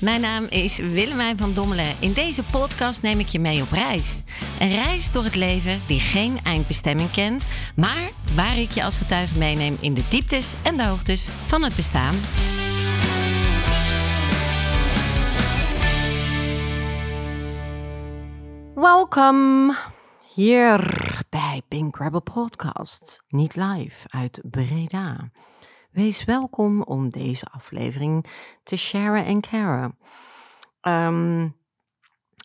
Mijn naam is Willemijn van Dommelen. In deze podcast neem ik je mee op reis. Een reis door het leven die geen eindbestemming kent, maar waar ik je als getuige meeneem in de dieptes en de hoogtes van het bestaan. Welkom hier bij Pink Rebel Podcast, niet live uit Breda. Wees welkom om deze aflevering te sharen en caren. Ehm,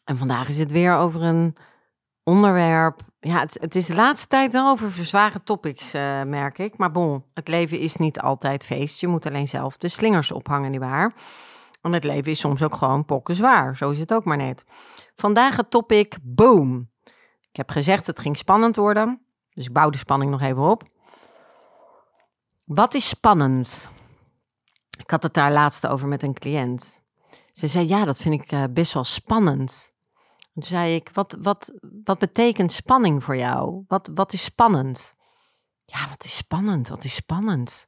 en vandaag is het weer over een onderwerp. Ja, het, het is de laatste tijd wel over zware topics, uh, merk ik. Maar bon, het leven is niet altijd feest. Je moet alleen zelf de slingers ophangen, nietwaar? Want het leven is soms ook gewoon pokken zwaar. Zo is het ook maar net. Vandaag het topic boom. Ik heb gezegd het ging spannend worden. Dus ik bouw de spanning nog even op. Wat is spannend? Ik had het daar laatst over met een cliënt. Ze zei, ja, dat vind ik uh, best wel spannend. Toen zei ik, wat, wat, wat betekent spanning voor jou? Wat, wat is spannend? Ja, wat is spannend? Wat is spannend?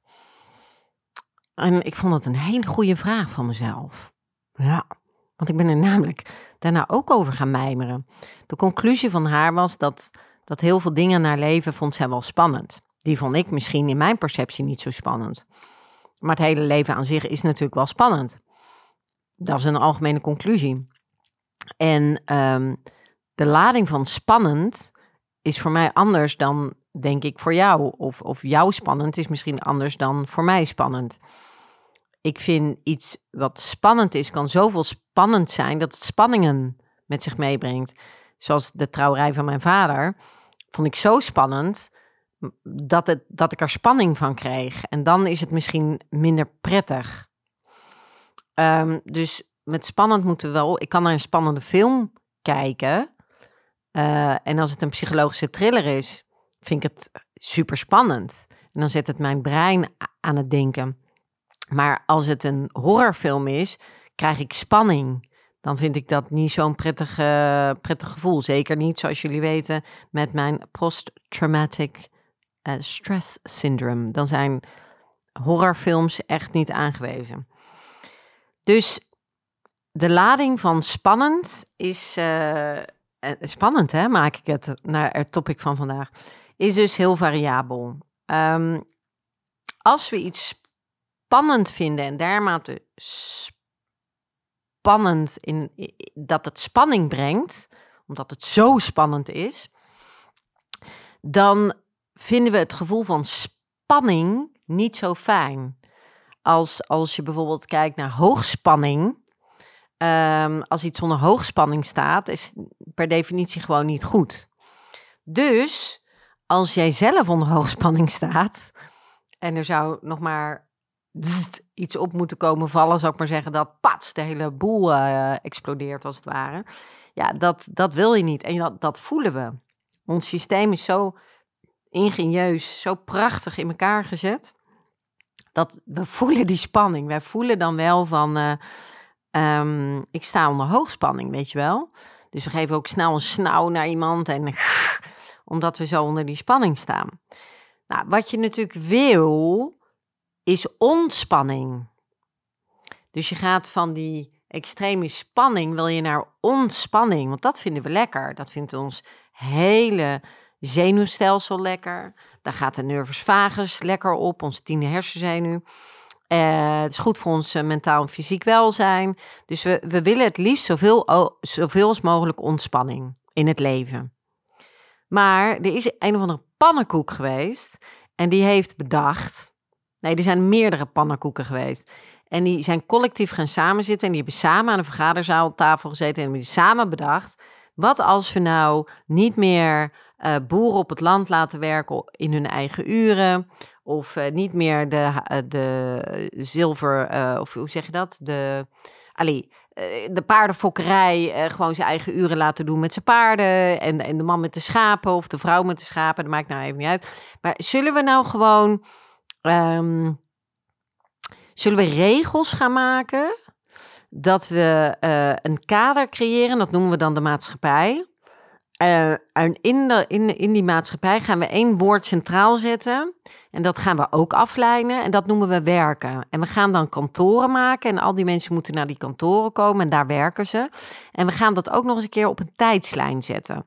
En ik vond het een hele goede vraag van mezelf. Ja, want ik ben er namelijk daarna ook over gaan mijmeren. De conclusie van haar was dat, dat heel veel dingen naar leven vond zij wel spannend. Die vond ik misschien in mijn perceptie niet zo spannend. Maar het hele leven aan zich is natuurlijk wel spannend. Dat is een algemene conclusie. En ehm, de lading van spannend is voor mij anders dan, denk ik, voor jou. Of, of jouw spannend is misschien anders dan voor mij spannend. Ik vind iets wat spannend is, kan zoveel spannend zijn dat het spanningen met zich meebrengt. Zoals de trouwerij van mijn vader. Vond ik zo spannend dat, het, dat ik er spanning van kreeg. En dan is het misschien minder prettig. Ehm, dus met spannend moeten we wel. Ik kan naar een spannende film kijken. Uh, en als het een psychologische thriller is, vind ik het super spannend. En dan zet het mijn brein aan het denken. Maar als het een horrorfilm is, krijg ik spanning. Dan vind ik dat niet zo'n prettig, prettig gevoel. Zeker niet, zoals jullie weten, met mijn post-traumatic uh, stress syndrome. Dan zijn horrorfilms echt niet aangewezen. Dus de lading van spannend is. Uh, spannend, hè, maak ik het naar het topic van vandaag. Is dus heel variabel. Um, als we iets spannend vinden en dermate spannend in, dat het spanning brengt, omdat het zo spannend is, dan vinden we het gevoel van spanning niet zo fijn. Als, als je bijvoorbeeld kijkt naar hoogspanning. Um, als iets onder hoogspanning staat, is per definitie gewoon niet goed. Dus als jij zelf onder hoogspanning staat en er zou nog maar iets op moeten komen vallen, zou ik maar zeggen, dat pats, de hele boel uh, explodeert als het ware. Ja, dat, dat wil je niet. En dat, dat voelen we. Ons systeem is zo ingenieus, zo prachtig in elkaar gezet. Dat we voelen die spanning. Wij voelen dan wel van, uh, um, ik sta onder hoogspanning, weet je wel. Dus we geven ook snel een snauw naar iemand en omdat we zo onder die spanning staan. Nou, wat je natuurlijk wil, is ontspanning. Dus je gaat van die extreme spanning, wil je naar ontspanning, want dat vinden we lekker. Dat vindt ons hele zenuwstelsel lekker. Daar gaat de nervus vagus lekker op, onze tiende hersenzenuw. Uh, het is goed voor ons uh, mentaal en fysiek welzijn. Dus we, we willen het liefst zoveel, zoveel als mogelijk ontspanning in het leven. Maar er is een of andere pannenkoek geweest. En die heeft bedacht. Nee, er zijn meerdere pannenkoeken geweest. En die zijn collectief gaan samenzitten. En die hebben samen aan een vergaderzaaltafel gezeten. En hebben die samen bedacht. Wat als we nou niet meer uh, boeren op het land laten werken in hun eigen uren. Of uh, niet meer de, uh, de zilver, of hoe zeg je dat? De, allee, de paardenfokkerij gewoon zijn eigen uren laten doen met zijn paarden. En, en de man met de schapen of de vrouw met de schapen. Dat maakt nou even niet uit. Maar zullen we nou gewoon. Um, zullen we regels gaan maken? Dat we een kader creëren, dat noemen we dan de maatschappij. Uh, in, in, in die maatschappij gaan we één woord centraal zetten. En dat gaan we ook aflijnen en dat noemen we werken. En we gaan dan kantoren maken en al die mensen moeten naar die kantoren komen en daar werken ze. En we gaan dat ook nog eens een keer op een tijdslijn zetten.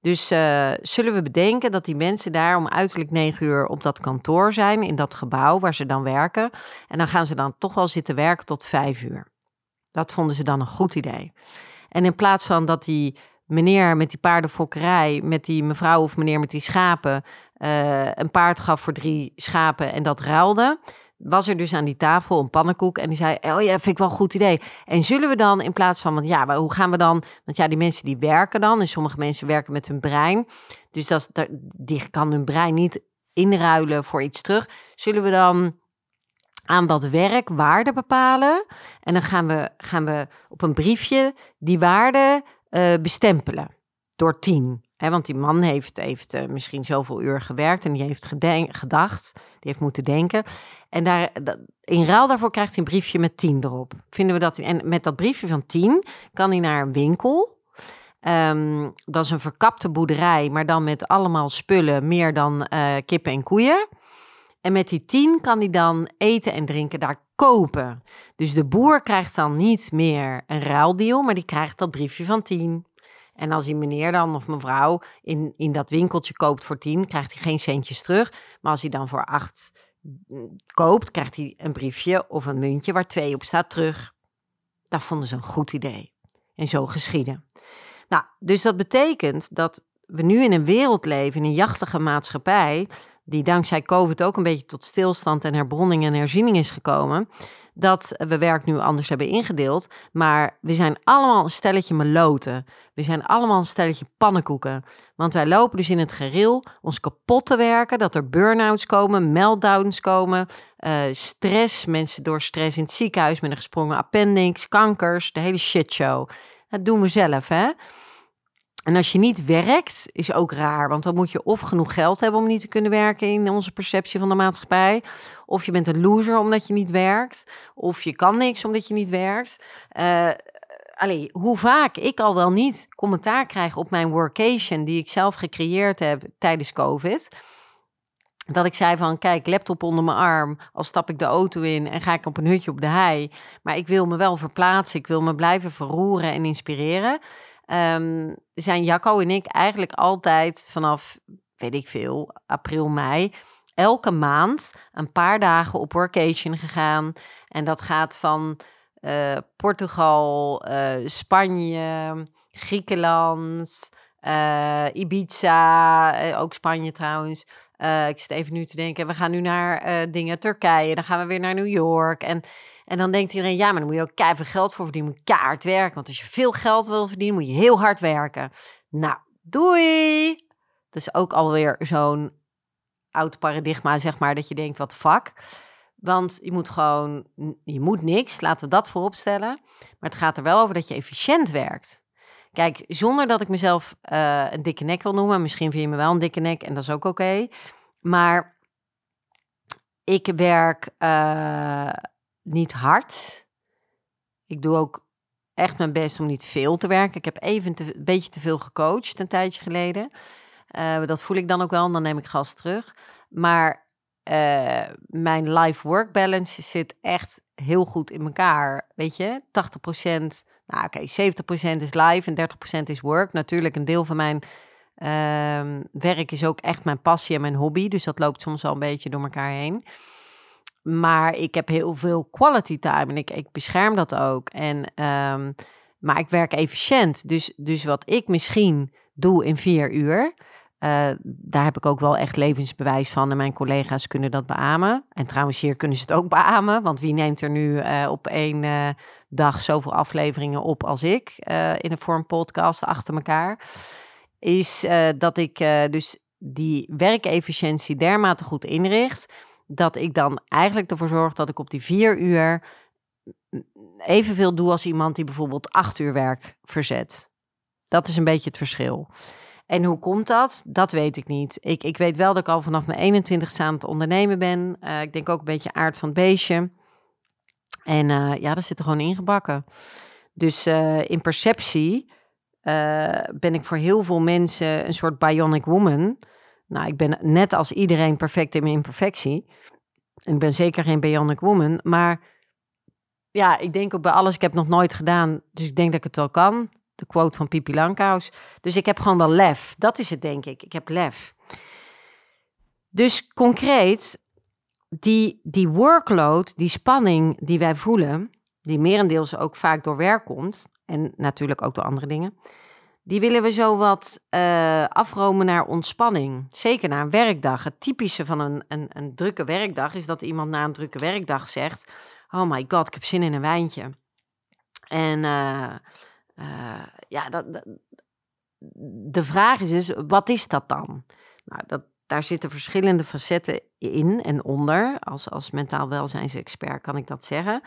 Dus uh, zullen we bedenken dat die mensen daar om uiterlijk negen uur op dat kantoor zijn, in dat gebouw waar ze dan werken. En dan gaan ze dan toch wel zitten werken tot vijf uur. Dat vonden ze dan een goed idee. En in plaats van dat die meneer met die paardenfokkerij, met die mevrouw of meneer met die schapen, uh, een paard gaf voor drie schapen en dat ruilde, was er dus aan die tafel een pannenkoek en die zei, oh ja, vind ik wel een goed idee. En zullen we dan in plaats van, want ja, maar hoe gaan we dan, want ja, die mensen die werken dan, en sommige mensen werken met hun brein, dus dat, die kan hun brein niet inruilen voor iets terug. Zullen we dan aan dat werk waarde bepalen en dan gaan we, gaan we op een briefje die waarde uh, bestempelen door tien want die man heeft, heeft uh, misschien zoveel uur gewerkt en die heeft gedacht, die heeft moeten denken. En daar, in ruil daarvoor krijgt hij een briefje met 10 erop. Vinden we dat, en met dat briefje van 10 kan hij naar een winkel. Um, dat is een verkapte boerderij, maar dan met allemaal spullen, meer dan uh, kippen en koeien. En met die 10 kan hij dan eten en drinken daar kopen. Dus de boer krijgt dan niet meer een ruildeal, maar die krijgt dat briefje van 10. En als die meneer dan of mevrouw in, in dat winkeltje koopt voor 10, krijgt hij geen centjes terug. Maar als hij dan voor 8 mm, koopt, krijgt hij een briefje of een muntje waar 2 op staat terug. Dat vonden ze een goed idee. En zo geschieden. Nou, dus dat betekent dat we nu in een wereld leven, in een jachtige maatschappij, die dankzij COVID ook een beetje tot stilstand en herbronning en herziening is gekomen, dat we werk nu anders hebben ingedeeld. Maar we zijn allemaal een stelletje meloten. We zijn allemaal een stelletje pannenkoeken. Want wij lopen dus in het geril ons kapot te werken. Dat er burn-outs komen, meltdowns komen, uh, stress. Mensen door stress in het ziekenhuis met een gesprongen appendix, kankers, de hele shitshow. Dat doen we zelf, hè. En als je niet werkt, is ook raar, want dan moet je of genoeg geld hebben om niet te kunnen werken in onze perceptie van de maatschappij, of je bent een loser omdat je niet werkt, of je kan niks omdat je niet werkt. Uh, hoe vaak ik al wel niet commentaar krijg op mijn workation die ik zelf gecreëerd heb tijdens COVID. Dat ik zei van, kijk, laptop onder mijn arm, al stap ik de auto in en ga ik op een hutje op de hei. Maar ik wil me wel verplaatsen, ik wil me blijven verroeren en inspireren um, zijn Jacco en ik eigenlijk altijd vanaf, weet ik veel, april, mei, elke maand een paar dagen op workation gegaan. En dat gaat van uh, Portugal, uh, Spanje, Griekenland, uh, Ibiza, ook Spanje trouwens. ik zit even nu te denken, we gaan nu naar dingen Turkije, dan gaan we weer naar New York. En en dan denkt iedereen, ja, maar dan moet je ook keihard geld voor verdienen. Moet werken. Want als je veel geld wil verdienen, moet je heel hard werken. Nou, doei! Dat is ook alweer zo'n oud paradigma, zeg maar, dat je denkt, wat fuck. Want je moet gewoon, je moet niks, laten we dat voorop stellen. Maar het gaat er wel over dat je efficiënt werkt. Kijk, zonder dat ik mezelf uh, een dikke nek wil noemen, misschien vind je me wel een dikke nek en dat is ook oké. Maar ik werk uh, niet hard. Ik doe ook echt mijn best om niet veel te werken. Ik heb even een beetje te veel gecoacht een tijdje geleden. Uh, dat voel ik dan ook wel en dan neem ik gas terug. Maar uh, mijn life-work balance zit echt heel goed in elkaar. Weet je, 80%, nou oké, okay, 70% is live en 30% is work. Natuurlijk, een deel van mijn uh, werk is ook echt mijn passie en mijn hobby. Dus dat loopt soms wel een beetje door elkaar heen. Maar ik heb heel veel quality time en ik, ik bescherm dat ook. En, um, maar ik werk efficiënt. Dus, dus wat ik misschien doe in vier uur, uh, daar heb ik ook wel echt levensbewijs van. En mijn collega's kunnen dat beamen. En trouwens, hier kunnen ze het ook beamen. Want wie neemt er nu uh, op één uh, dag zoveel afleveringen op als ik in een vorm podcast achter elkaar? Is dat ik dus die werkefficiëntie dermate goed inricht dat ik dan eigenlijk ervoor zorg dat ik op die vier uur evenveel doe als iemand die bijvoorbeeld acht uur werk verzet. Dat is een beetje het verschil. En hoe komt dat? Dat weet ik niet. Ik, ik weet wel dat ik al vanaf mijn 21 aan het ondernemen ben. Uh, ik denk ook een beetje aard van het beestje. En uh, ja, dat zit er gewoon ingebakken. Dus uh, in perceptie ben ik voor heel veel mensen een soort bionic woman. Nou, ik ben net als iedereen perfect in mijn imperfectie. Ik ben zeker geen bionic woman, maar ja, ik denk ook bij alles, ik heb nog nooit gedaan, dus ik denk dat ik het wel kan. De quote van Pipi Langkous. Dus ik heb gewoon wel lef. Dat is het, denk ik. Ik heb lef. Dus concreet, die, die workload, die spanning die wij voelen, die merendeels ook vaak door werk komt, en natuurlijk ook door andere dingen, die willen we zo wat uh, afromen naar ontspanning. Zeker na een werkdag. Het typische van een, een, een drukke werkdag is dat iemand na een drukke werkdag zegt: Oh my god, ik heb zin in een wijntje. En uh, uh, ja, dat, de vraag is dus: wat is dat dan? Nou, dat, daar zitten verschillende facetten in en onder. Als, als mentaal welzijnsexpert kan ik dat zeggen.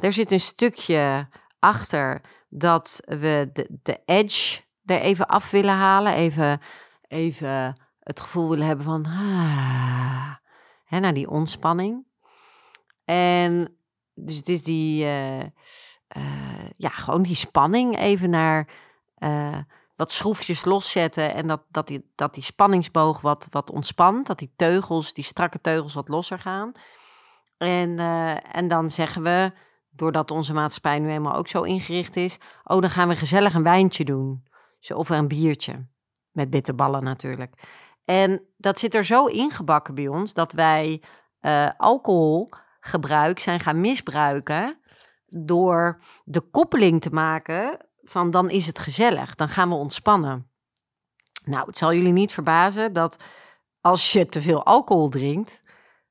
Er zit een stukje achter dat we de, de edge er even af willen halen. Even, even het gevoel willen hebben van, ah, naar die ontspanning. En dus het is die, uh, uh, ja, gewoon die spanning even naar uh, wat schroefjes loszetten. En dat, dat, die, dat die spanningsboog wat, wat ontspant. Dat die teugels, die strakke teugels wat losser gaan. En, en dan zeggen we, doordat onze maatschappij nu eenmaal ook zo ingericht is, oh, dan gaan we gezellig een wijntje doen. Of een biertje. Met bitterballen natuurlijk. En dat zit er zo ingebakken bij ons dat wij uh, alcoholgebruik zijn gaan misbruiken door de koppeling te maken van dan is het gezellig, dan gaan we ontspannen. Nou, het zal jullie niet verbazen dat als je te veel alcohol drinkt,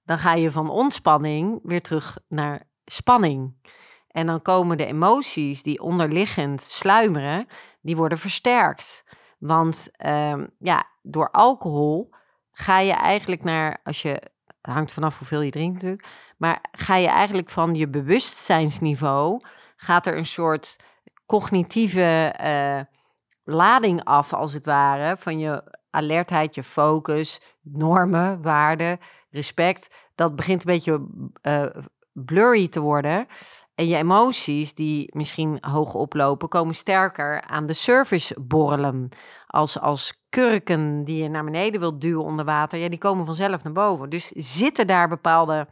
dan ga je van ontspanning weer terug naar spanning. En dan komen de emoties die onderliggend sluimeren, die worden versterkt. Want uh, ja, door alcohol ga je eigenlijk naar, als je, het hangt vanaf hoeveel je drinkt natuurlijk, maar ga je eigenlijk van je bewustzijnsniveau, gaat er een soort cognitieve uh, lading af, als het ware, van je alertheid, je focus, normen, waarden, respect. Dat begint een beetje uh, blurry te worden. En je emoties, die misschien hoog oplopen, komen sterker aan de surface borrelen. Als, als kurken die je naar beneden wilt duwen onder water, ja, die komen vanzelf naar boven. Dus zitten daar bepaalde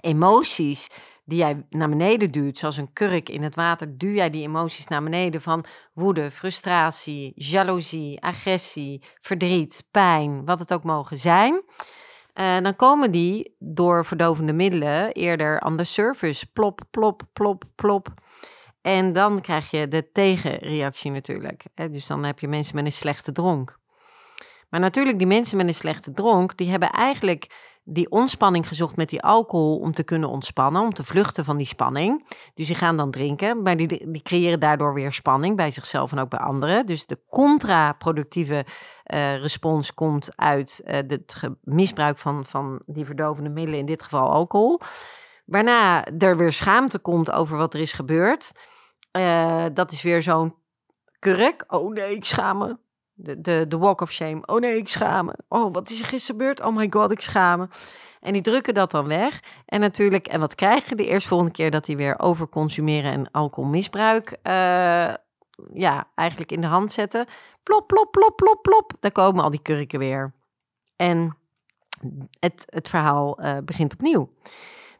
emoties die jij naar beneden duwt, zoals een kurk in het water, duw jij die emoties naar beneden van woede, frustratie, jaloezie, agressie, verdriet, pijn, wat het ook mogen zijn. Uh, dan komen die door verdovende middelen eerder aan de surface. Plop, plop, plop, plop. En dan krijg je de tegenreactie natuurlijk. Hè? Dus dan heb je mensen met een slechte dronk. Maar natuurlijk, die mensen met een slechte dronk, die hebben eigenlijk die ontspanning gezocht met die alcohol om te kunnen ontspannen, om te vluchten van die spanning. Dus die gaan dan drinken, maar die, die creëren daardoor weer spanning bij zichzelf en ook bij anderen. Dus de contraproductieve uh, respons komt uit uh, het misbruik van, van die verdovende middelen, in dit geval alcohol. Waarna er weer schaamte komt over wat er is gebeurd. Uh, dat is weer zo'n kurk. Oh nee, ik schaam me. De, de, walk of shame. Oh nee, ik schaam me. Oh, wat is er gisteren gebeurd? Oh my god, ik schaam me. En die drukken dat dan weg. En natuurlijk, en wat krijgen de eerst volgende keer dat die weer overconsumeren en alcoholmisbruik uh, ja, eigenlijk in de hand zetten? Plop, plop, plop, plop, plop. Daar komen al die kurken weer. En het, het verhaal uh, begint opnieuw.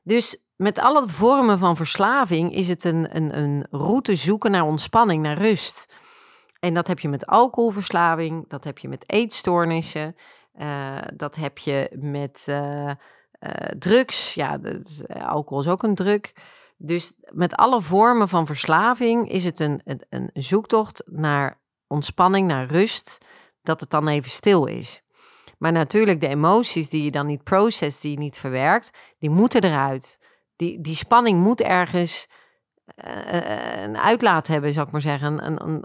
Dus met alle vormen van verslaving is het een, een, een route zoeken naar ontspanning, naar rust. En dat heb je met alcoholverslaving, dat heb je met eetstoornissen, uh, dat heb je met uh, uh, drugs. Ja, alcohol is ook een druk. Dus met alle vormen van verslaving is het een, een, zoektocht naar ontspanning, naar rust, dat het dan even stil is. Maar natuurlijk, de emoties die je dan niet processt, die je niet verwerkt, die moeten eruit. Die, die spanning moet ergens een uitlaat hebben, zou ik maar zeggen. Een, een,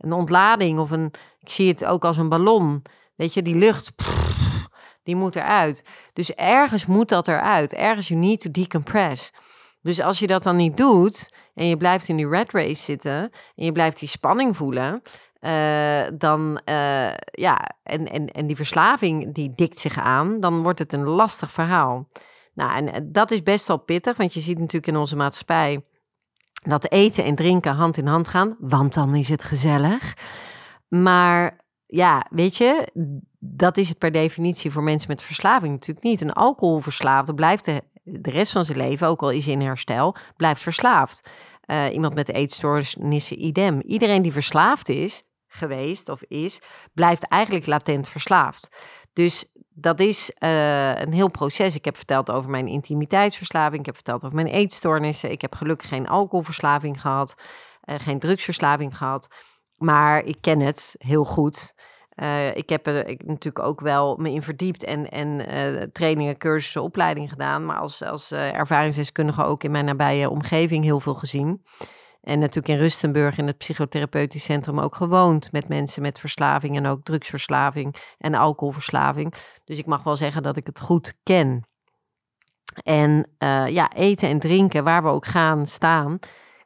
een ontlading of een, ik zie het ook als een ballon. Weet je, die lucht, die moet eruit. Dus ergens moet dat eruit. Ergens you need to decompress. Dus als je dat dan niet doet en je blijft in die red race zitten en je blijft die spanning voelen, uh, dan uh, ja, en, en, en die verslaving die dikt zich aan, dan wordt het een lastig verhaal. Nou, en eh, dat is best wel pittig, want je ziet natuurlijk in onze maatschappij dat eten en drinken hand in hand gaan, want dan is het gezellig. Maar ja, weet je, dat is het per definitie voor mensen met verslaving natuurlijk niet. Een alcoholverslaafde blijft de, de rest van zijn leven, ook al is hij in herstel, blijft verslaafd. Uh, iemand met eetstoornissen idem. Iedereen die verslaafd is geweest of is, blijft eigenlijk latent verslaafd. Dus dat is uh, een heel proces. Ik heb verteld over mijn intimiteitsverslaving. Ik heb verteld over mijn eetstoornissen. Ik heb gelukkig geen alcoholverslaving gehad. Uh, geen drugsverslaving gehad. Maar ik ken het heel goed. Uh, ik heb er ik, natuurlijk ook wel me in verdiept en, en trainingen, cursussen, opleidingen gedaan. Maar als, als ervaringsdeskundige ook in mijn nabije omgeving heel veel gezien. En natuurlijk in Rustenburg in het psychotherapeutisch centrum ook gewoond met mensen met verslaving en ook drugsverslaving en alcoholverslaving. Dus ik mag wel zeggen dat ik het goed ken. En uh, ja, eten en drinken, waar we ook gaan staan,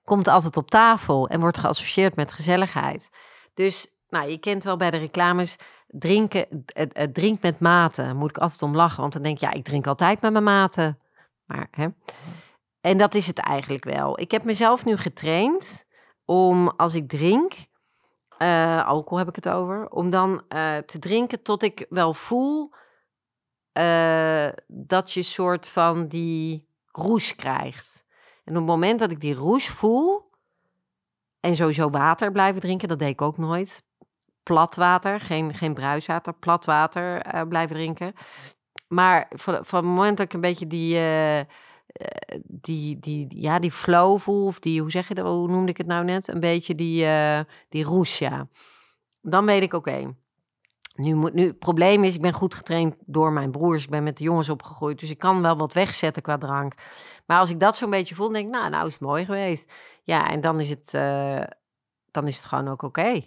komt altijd op tafel en wordt geassocieerd met gezelligheid. Dus nou, je kent wel bij de reclames, drinken, het, met mate. Moet ik altijd om lachen, want dan denk je, ja, ik drink altijd met mijn maten. Maar hè. En dat is het eigenlijk wel. Ik heb mezelf nu getraind om als ik drink, uh, alcohol heb ik het over, om dan uh, te drinken tot ik wel voel uh, dat je soort van die roes krijgt. En op het moment dat ik die roes voel, en sowieso water blijven drinken, dat deed ik ook nooit. Plat water, geen, geen bruiswater, plat water blijven drinken. Maar van, van het moment dat ik een beetje die eh, die, die, ja, die flow voel, of die, hoe zeg je dat, hoe noemde ik het nou net? Een beetje die, uh, die roes, ja. Dan weet ik, oké, nu moet, nu, het probleem is, ik ben goed getraind door mijn broers. Ik ben met de jongens opgegroeid, dus ik kan wel wat wegzetten qua drank. Maar als ik dat zo'n beetje voel, denk ik, nou, nou is het mooi geweest. Ja, en dan is het, uh, dan is het gewoon ook oké.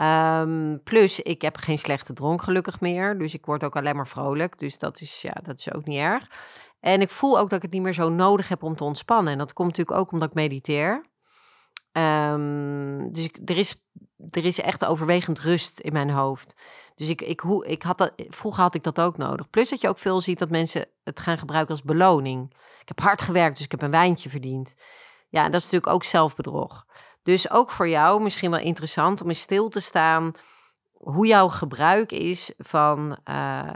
Um, plus, ik heb geen slechte dronk gelukkig meer. Dus ik word ook alleen maar vrolijk. Dus dat is, ja, dat is ook niet erg. En ik voel ook dat ik het niet meer zo nodig heb om te ontspannen. En dat komt natuurlijk ook omdat ik mediteer. Um, dus er, is, er is echt overwegend rust in mijn hoofd. Dus ik, ik, hoe, ik had dat, vroeger had ik dat ook nodig. Plus dat je ook veel ziet dat mensen het gaan gebruiken als beloning. Ik heb hard gewerkt, dus ik heb een wijntje verdiend. Ja, en dat is natuurlijk ook zelfbedrog. Dus ook voor jou misschien wel interessant om in stil te staan hoe jouw gebruik is van uh,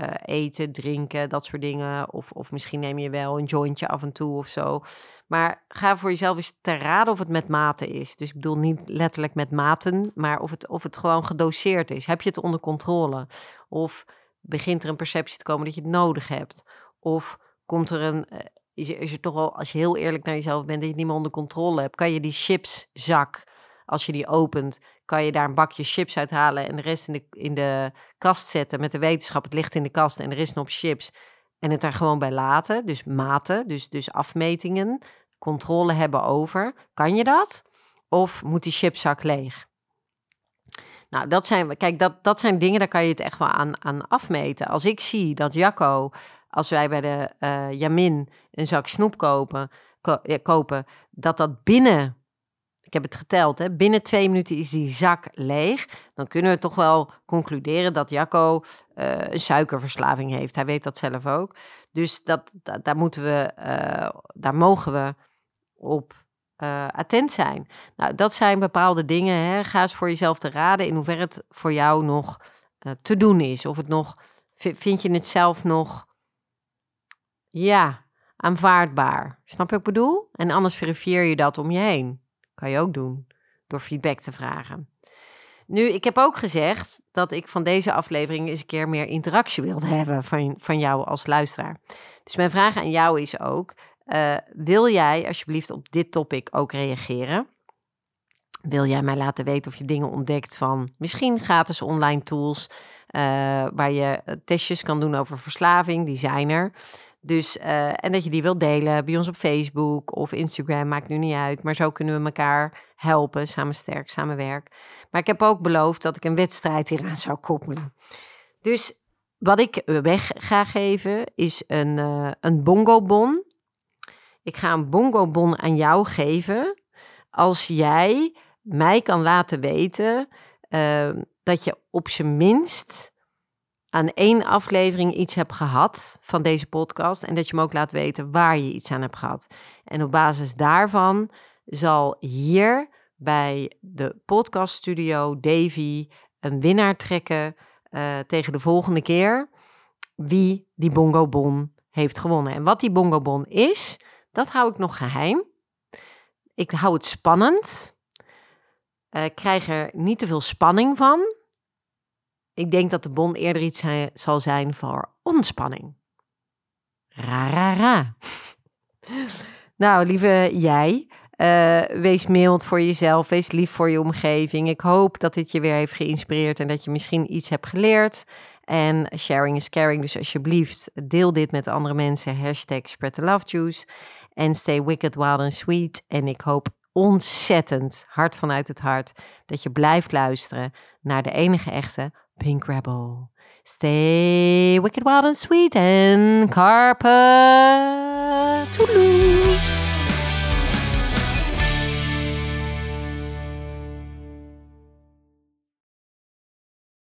uh, eten, drinken, dat soort dingen. Of, of misschien neem je wel een jointje af en toe of zo. Maar ga voor jezelf eens te raden of het met mate is. Dus ik bedoel niet letterlijk met maten, maar of het, of het gewoon gedoseerd is. Heb je het onder controle? Of begint er een perceptie te komen dat je het nodig hebt? Of komt er een. Uh, is, er, is er toch al, als je heel eerlijk naar jezelf bent, dat je het niet meer onder controle hebt? Kan je die chipszak, als je die opent, kan je daar een bakje chips uithalen en de rest in de, in de kast zetten met de wetenschap. Het ligt in de kast en er is nog chips. En het daar gewoon bij laten. Dus maten, dus, dus afmetingen, controle hebben over. Kan je dat? Of moet die chipzak leeg? Nou, dat zijn, kijk, dat, dat zijn dingen, daar kan je het echt wel aan, aan afmeten. Als ik zie dat Jacco, als wij bij de uh, Jamin een zak snoep kopen, kopen, dat dat binnen heb het geteld, hè, binnen twee minuten is die zak leeg. Dan kunnen we toch wel concluderen dat Jacco uh, een suikerverslaving heeft. Hij weet dat zelf ook. Dus dat, daar moeten we, uh, daar mogen we op uh, attent zijn. Nou, dat zijn bepaalde dingen. Hè. Ga eens voor jezelf te raden in hoeverre het voor jou nog te doen is. Of het nog, vind je het zelf nog, ja, aanvaardbaar. Snap je wat ik bedoel? En anders verifieer je dat om je heen. Kan je ook doen door feedback te vragen. Nu, ik heb ook gezegd dat ik van deze aflevering eens een keer meer interactie wilde hebben van, van jou als luisteraar. Dus mijn vraag aan jou is ook: uh, wil jij alsjeblieft op dit topic ook reageren? Wil jij mij laten weten of je dingen ontdekt van misschien gratis online tools uh, waar je testjes kan doen over verslaving? Die zijn er. Dus, uh, en dat je die wilt delen bij ons op Facebook of Instagram, maakt nu niet uit. Maar zo kunnen we elkaar helpen, samen sterk, samen werk. Maar ik heb ook beloofd dat ik een wedstrijd hieraan zou koppelen. Dus wat ik weg ga geven is een, uh, een bongo-bon. Ik ga een bongo-bon aan jou geven als jij mij kan laten weten uh, dat je op zijn minst aan één aflevering iets hebt gehad van deze podcast en dat je me ook laat weten waar je iets aan hebt gehad. En op basis daarvan zal hier bij de podcaststudio Davy een winnaar trekken uh, tegen de volgende keer wie die bongo bon heeft gewonnen. En wat die bongo bon is, dat hou ik nog geheim. Ik hou het spannend. Uh, ik krijg er niet te veel spanning van. Ik denk dat de bon eerder iets zal zijn voor ontspanning. Ra, ra, ra. nou, lieve jij, uh, wees mild voor jezelf, wees lief voor je omgeving. Ik hoop dat dit je weer heeft geïnspireerd en dat je misschien iets hebt geleerd. En sharing is caring, dus alsjeblieft deel dit met andere mensen. Hashtag spread the love juice. En stay wicked, wild and sweet. En ik hoop ontzettend, hard vanuit het hart, dat je blijft luisteren naar de enige echte Pink Rebel. Stay wicked, wild and sweet and carpe. Toodaloo.